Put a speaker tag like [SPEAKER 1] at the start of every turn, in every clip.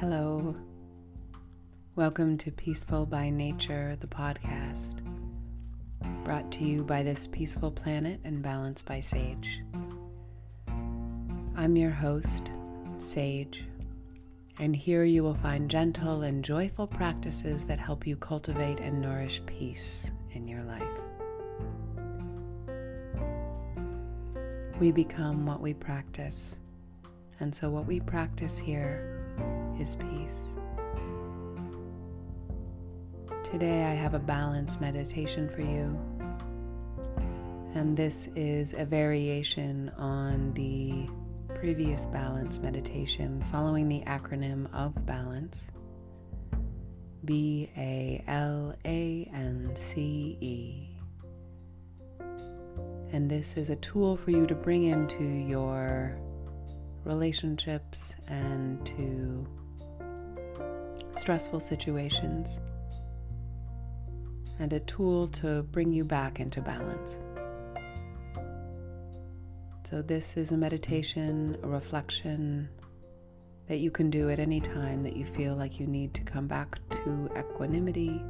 [SPEAKER 1] Hello. Welcome to Peaceful by Nature, the podcast, brought to you by this peaceful planet and balanced by Sage. I'm your host, Sage, and here you will find gentle and joyful practices that help you cultivate and nourish peace in your life. We become what we practice, and so what we practice here is peace. Today, I have a balance meditation for you, and this is a variation on the previous balance meditation following the acronym of balance B A L A N C E. And this is a tool for you to bring into your relationships and to stressful situations, and a tool to bring you back into balance. So, this is a meditation, a reflection that you can do at any time that you feel like you need to come back to equanimity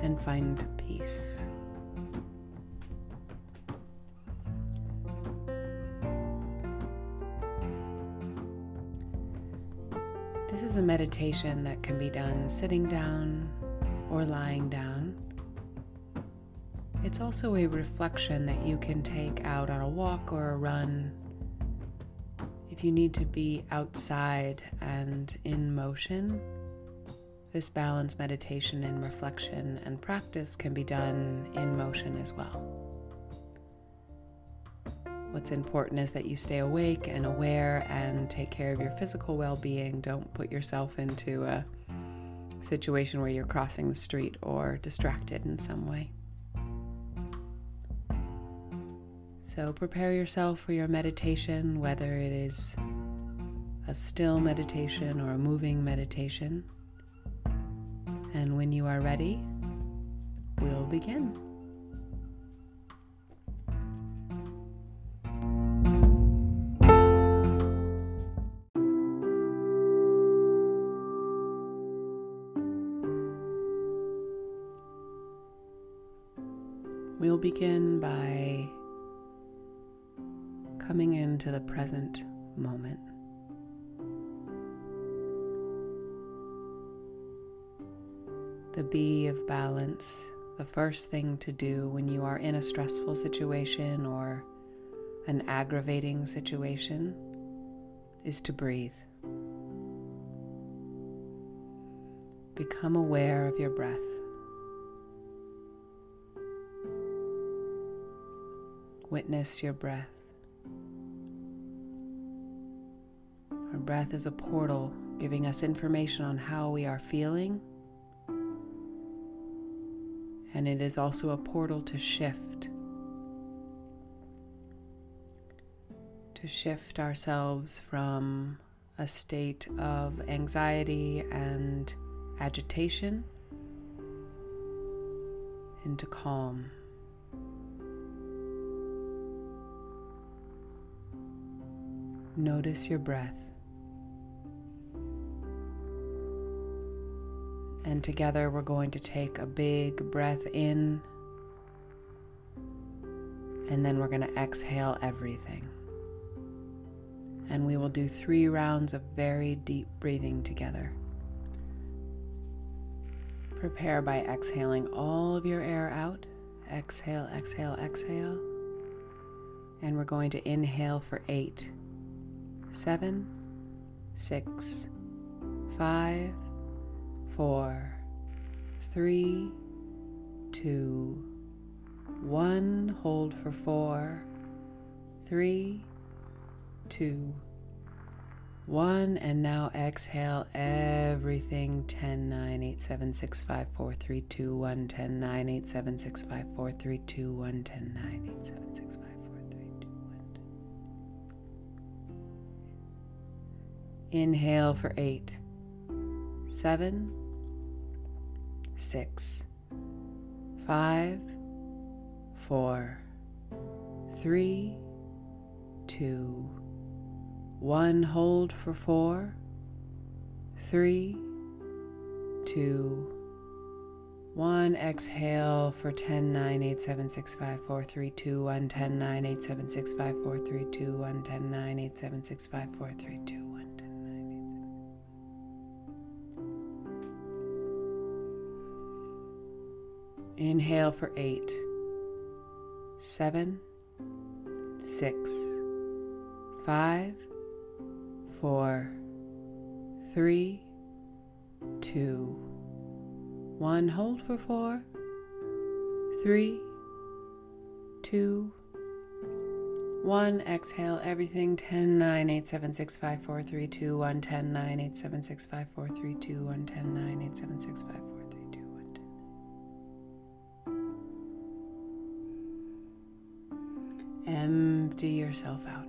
[SPEAKER 1] and find peace. Is a meditation that can be done sitting down or lying down. It's also a reflection that you can take out on a walk or a run. If you need to be outside and in motion, this balance meditation and reflection and practice can be done in motion as well. What's important is that you stay awake and aware and take care of your physical well being. Don't put yourself into a situation where you're crossing the street or distracted in some way. So prepare yourself for your meditation, whether it is a still meditation or a moving meditation. And when you are ready, we'll begin. We'll begin by coming into the present moment. The B of balance, the first thing to do when you are in a stressful situation or an aggravating situation is to breathe. Become aware of your breath. Witness your breath. Our breath is a portal giving us information on how we are feeling, and it is also a portal to shift. To shift ourselves from a state of anxiety and agitation into calm. Notice your breath. And together we're going to take a big breath in, and then we're going to exhale everything. And we will do three rounds of very deep breathing together. Prepare by exhaling all of your air out. Exhale, exhale, exhale. And we're going to inhale for eight seven, six, five, four, three, two, one. Hold for four, three, two, one. And now exhale everything 10, 9, 8, 7, 6, 5, 4, 3, 2, 1, 10, 9, 8, 7, 6, 5, 4, 3, 2, 1, 10, 9, 8, 7, 6, 5. Inhale for eight, seven, six, five, four, three, two, one. Hold for four, three, two, one. Exhale for 10, 9, 8, 7, 6, 5, 4, 3, 2, 1. 10, 9, 8, 7, 6, 5, 4, 3, 2, 1. 10, 9, 8, 7, 6, 5, 4, 3, 2, Inhale for 8, 7, 6, 5, 4, 3, 2, 1. Hold for 4, 3, 2, 1. Exhale everything. 10, 9, 8, 7, 6, 5, 4, 3, 2, 1. 10, 9, 8, 7, 6, 5, 4, 3, 2, 1. 10, 9, 8, 7, 6, 5, 4, Empty yourself out.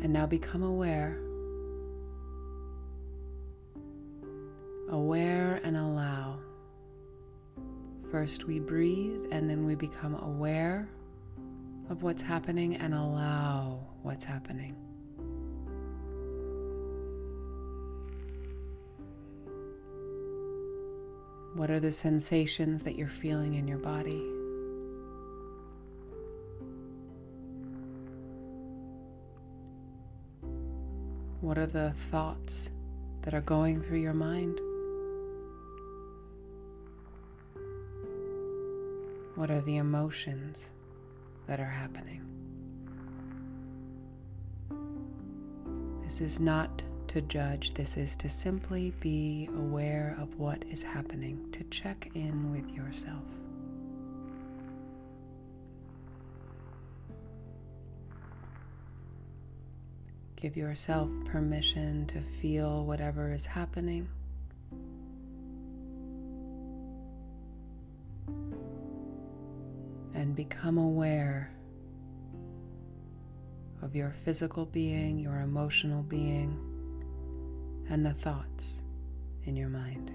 [SPEAKER 1] And now become aware. Aware and allow. First, we breathe and then we become aware of what's happening and allow what's happening. What are the sensations that you're feeling in your body? What are the thoughts that are going through your mind? What are the emotions that are happening? This is not to judge, this is to simply be aware of what is happening, to check in with yourself. Give yourself permission to feel whatever is happening. And become aware of your physical being, your emotional being, and the thoughts in your mind.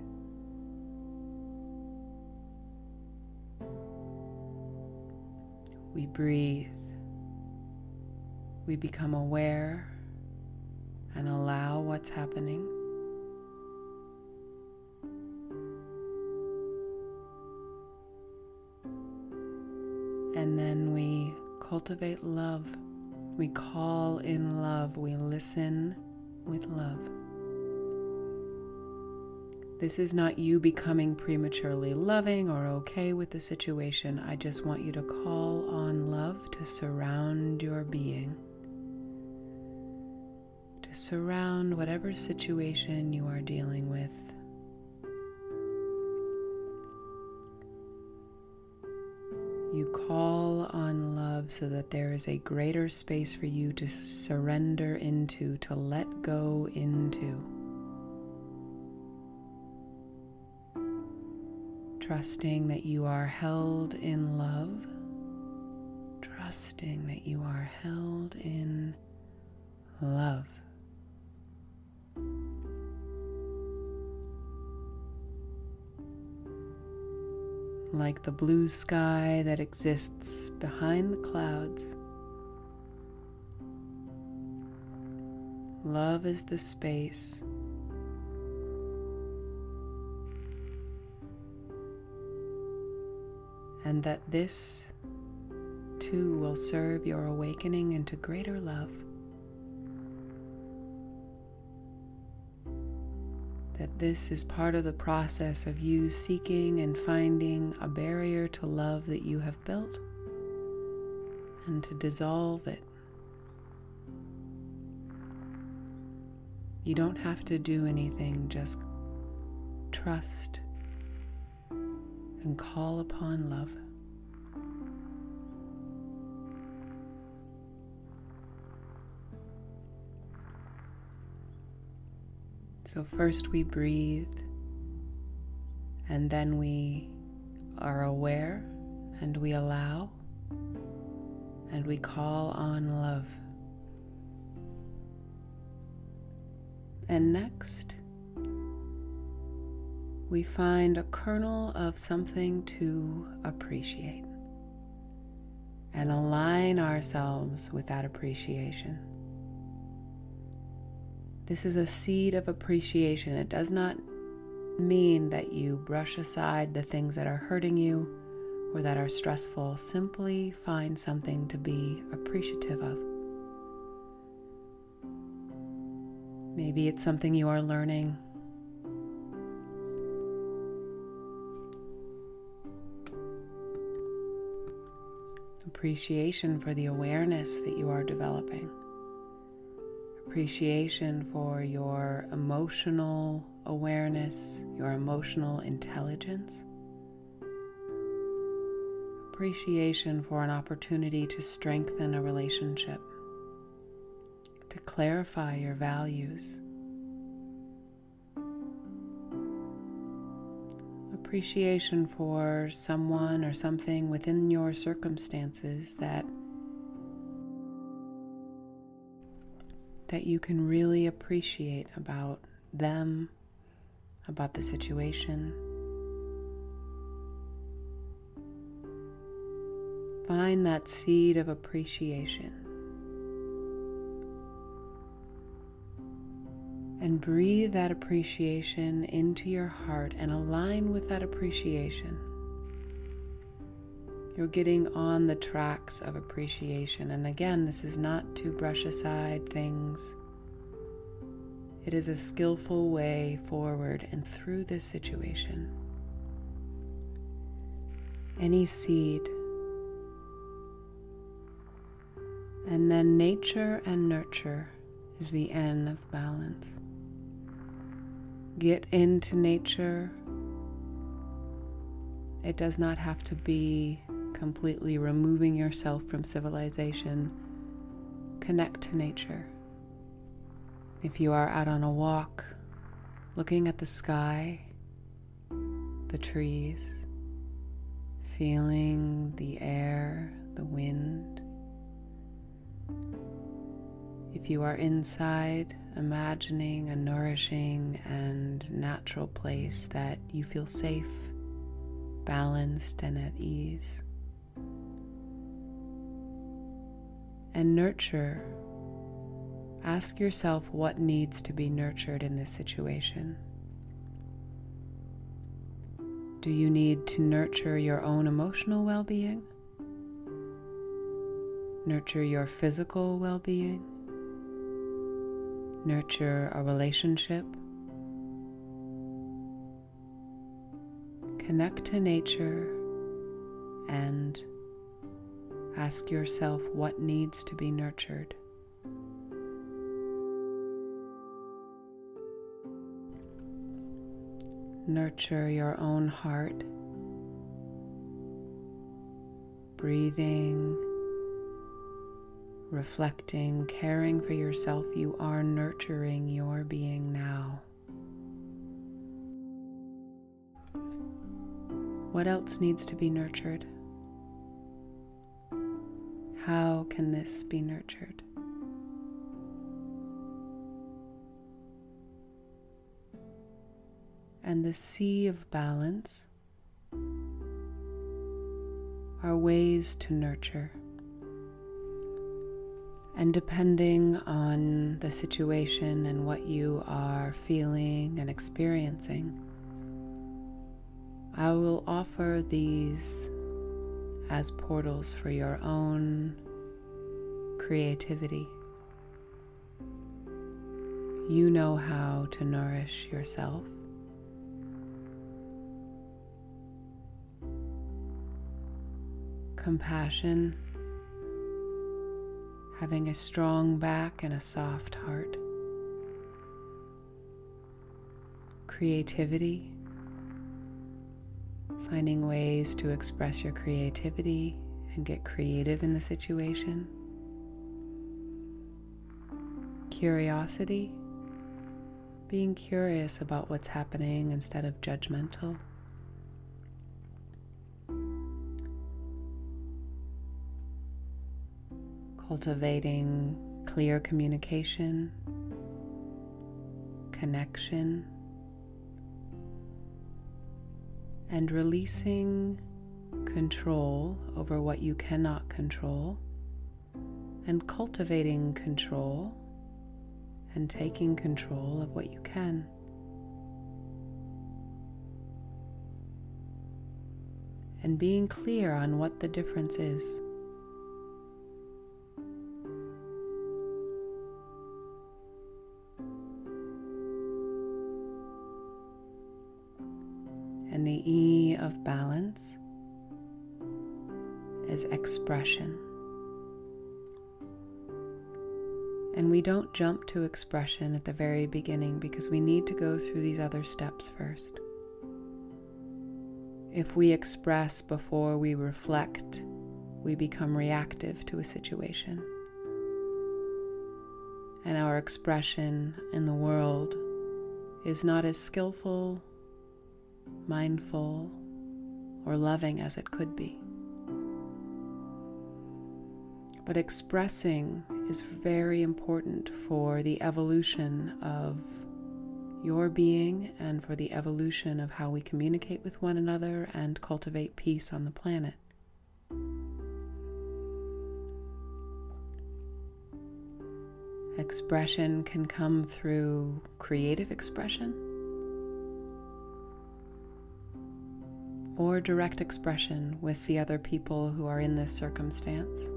[SPEAKER 1] We breathe. We become aware and allow what's happening. And then we cultivate love. We call in love. We listen with love. This is not you becoming prematurely loving or okay with the situation. I just want you to call on love to surround your being to surround whatever situation you are dealing with. You call on love so that there is a greater space for you to surrender into, to let go into. Trusting that you are held in love, trusting that you are held in love. like the blue sky that exists behind the clouds. Love is the space. And that this too will serve your awakening into greater love. that this is part of the process of you seeking and finding a barrier to love that you have built and to dissolve it. You don't have to do anything, just trust and call upon love. So, first we breathe, and then we are aware and we allow and we call on love. And next, we find a kernel of something to appreciate. and align ourselves with that appreciation. This is a seed of appreciation. It does not mean that you brush aside the things that are hurting you or that are stressful. Simply find something to be appreciative of. Maybe it's something you are learning. Appreciation for the awareness that you are developing. Appreciation for your emotional awareness, your emotional intelligence. Appreciation for an opportunity to strengthen a relationship, to clarify your values. Appreciation for someone or something within your circumstances that that you can really appreciate about them about the situation. Find that seed of appreciation. And breathe that appreciation into your heart and align with that appreciation. You're getting on the tracks of appreciation. And again, this is not to brush aside things it is a skillful way forward and through this situation. Any seed. And then nature and nurture is the N of balance. Get into nature. It does not have to be completely removing yourself from civilization. Connect to nature. If you are out on a walk, looking at the sky, the trees, feeling the air, the wind. If you are inside, imagining a nourishing and natural place that you feel safe, balanced, and at ease. And nurture Ask yourself what needs to be nurtured in this situation. Do you need to nurture your own emotional well being? Nurture your physical well being? Nurture a relationship? Connect to nature and ask yourself what needs to be nurtured. Nurture your own heart, breathing, reflecting, caring for yourself. You are nurturing your being now. What else needs to be nurtured? How can this be nurtured? and the C of balance are ways to nurture. And depending on the situation and what you are feeling and experiencing, I will offer these as portals for your own creativity. You know how to nourish yourself. compassion, having a strong back and a soft heart, creativity, finding ways to express your creativity and get creative in the situation, curiosity, being curious about what's happening instead of judgmental. Cultivating clear communication, connection, and releasing control over what you cannot control, and cultivating control and taking control of what you can. And being clear on what the difference is. And the E of balance is expression. And we don't jump to expression at the very beginning because we need to go through these other steps first. If we express before we reflect, we become reactive to a situation. And our expression in the world is not as skillful, mindful, or loving as it could be. But expressing is very important for the evolution of your being and for the evolution of how we communicate with one another and cultivate peace on the planet. Expression can come through creative expression or direct expression with the other people who are in this circumstance.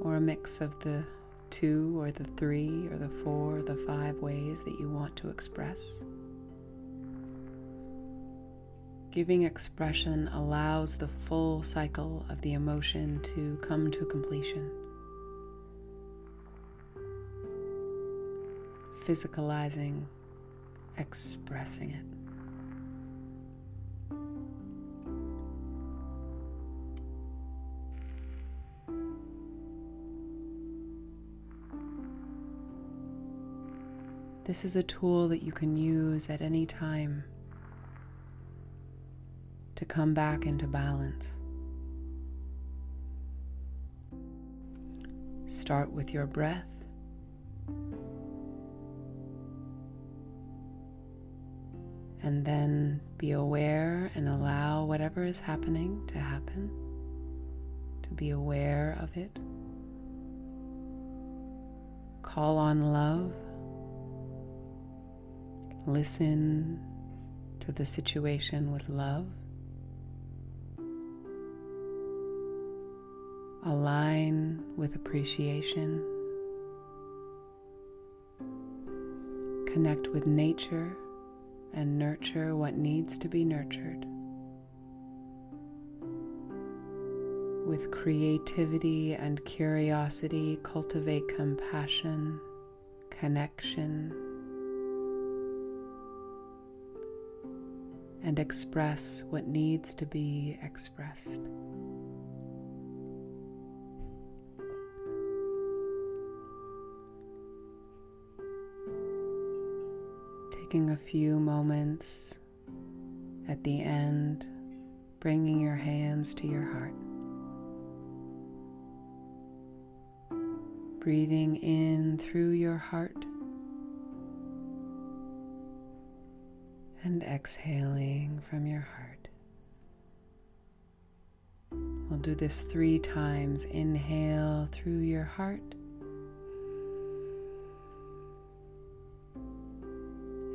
[SPEAKER 1] or a mix of the two or the three or the four or the five ways that you want to express. Giving expression allows the full cycle of the emotion to come to completion. Physicalizing, expressing it. This is a tool that you can use at any time to come back into balance. Start with your breath. And then be aware and allow whatever is happening to happen, to be aware of it. Call on love Listen to the situation with love. Align with appreciation. Connect with nature and nurture what needs to be nurtured. With creativity and curiosity, cultivate compassion, connection, and express what needs to be expressed. Taking a few moments at the end, bringing your hands to your heart. Breathing in through your heart and exhaling from your heart. We'll do this three times. Inhale through your heart.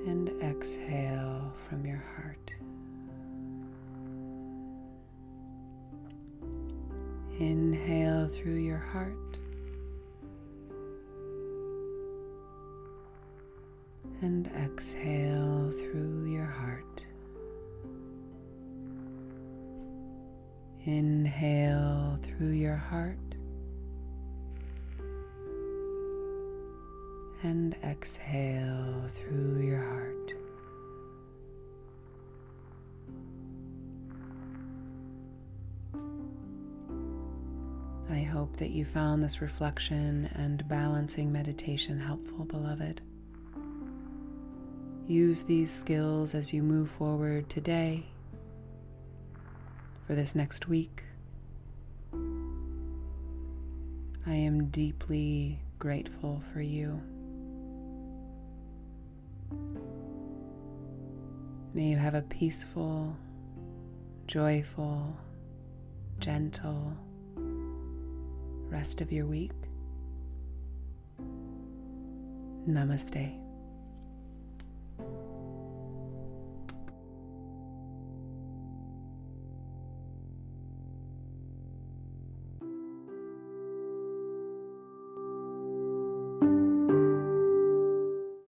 [SPEAKER 1] And exhale from your heart. Inhale through your heart. and exhale through your heart. Inhale through your heart and exhale through your heart. I hope that you found this reflection and balancing meditation helpful, beloved. Use these skills as you move forward today, for this next week. I am deeply grateful for you. May you have a peaceful, joyful, gentle rest of your week. Namaste.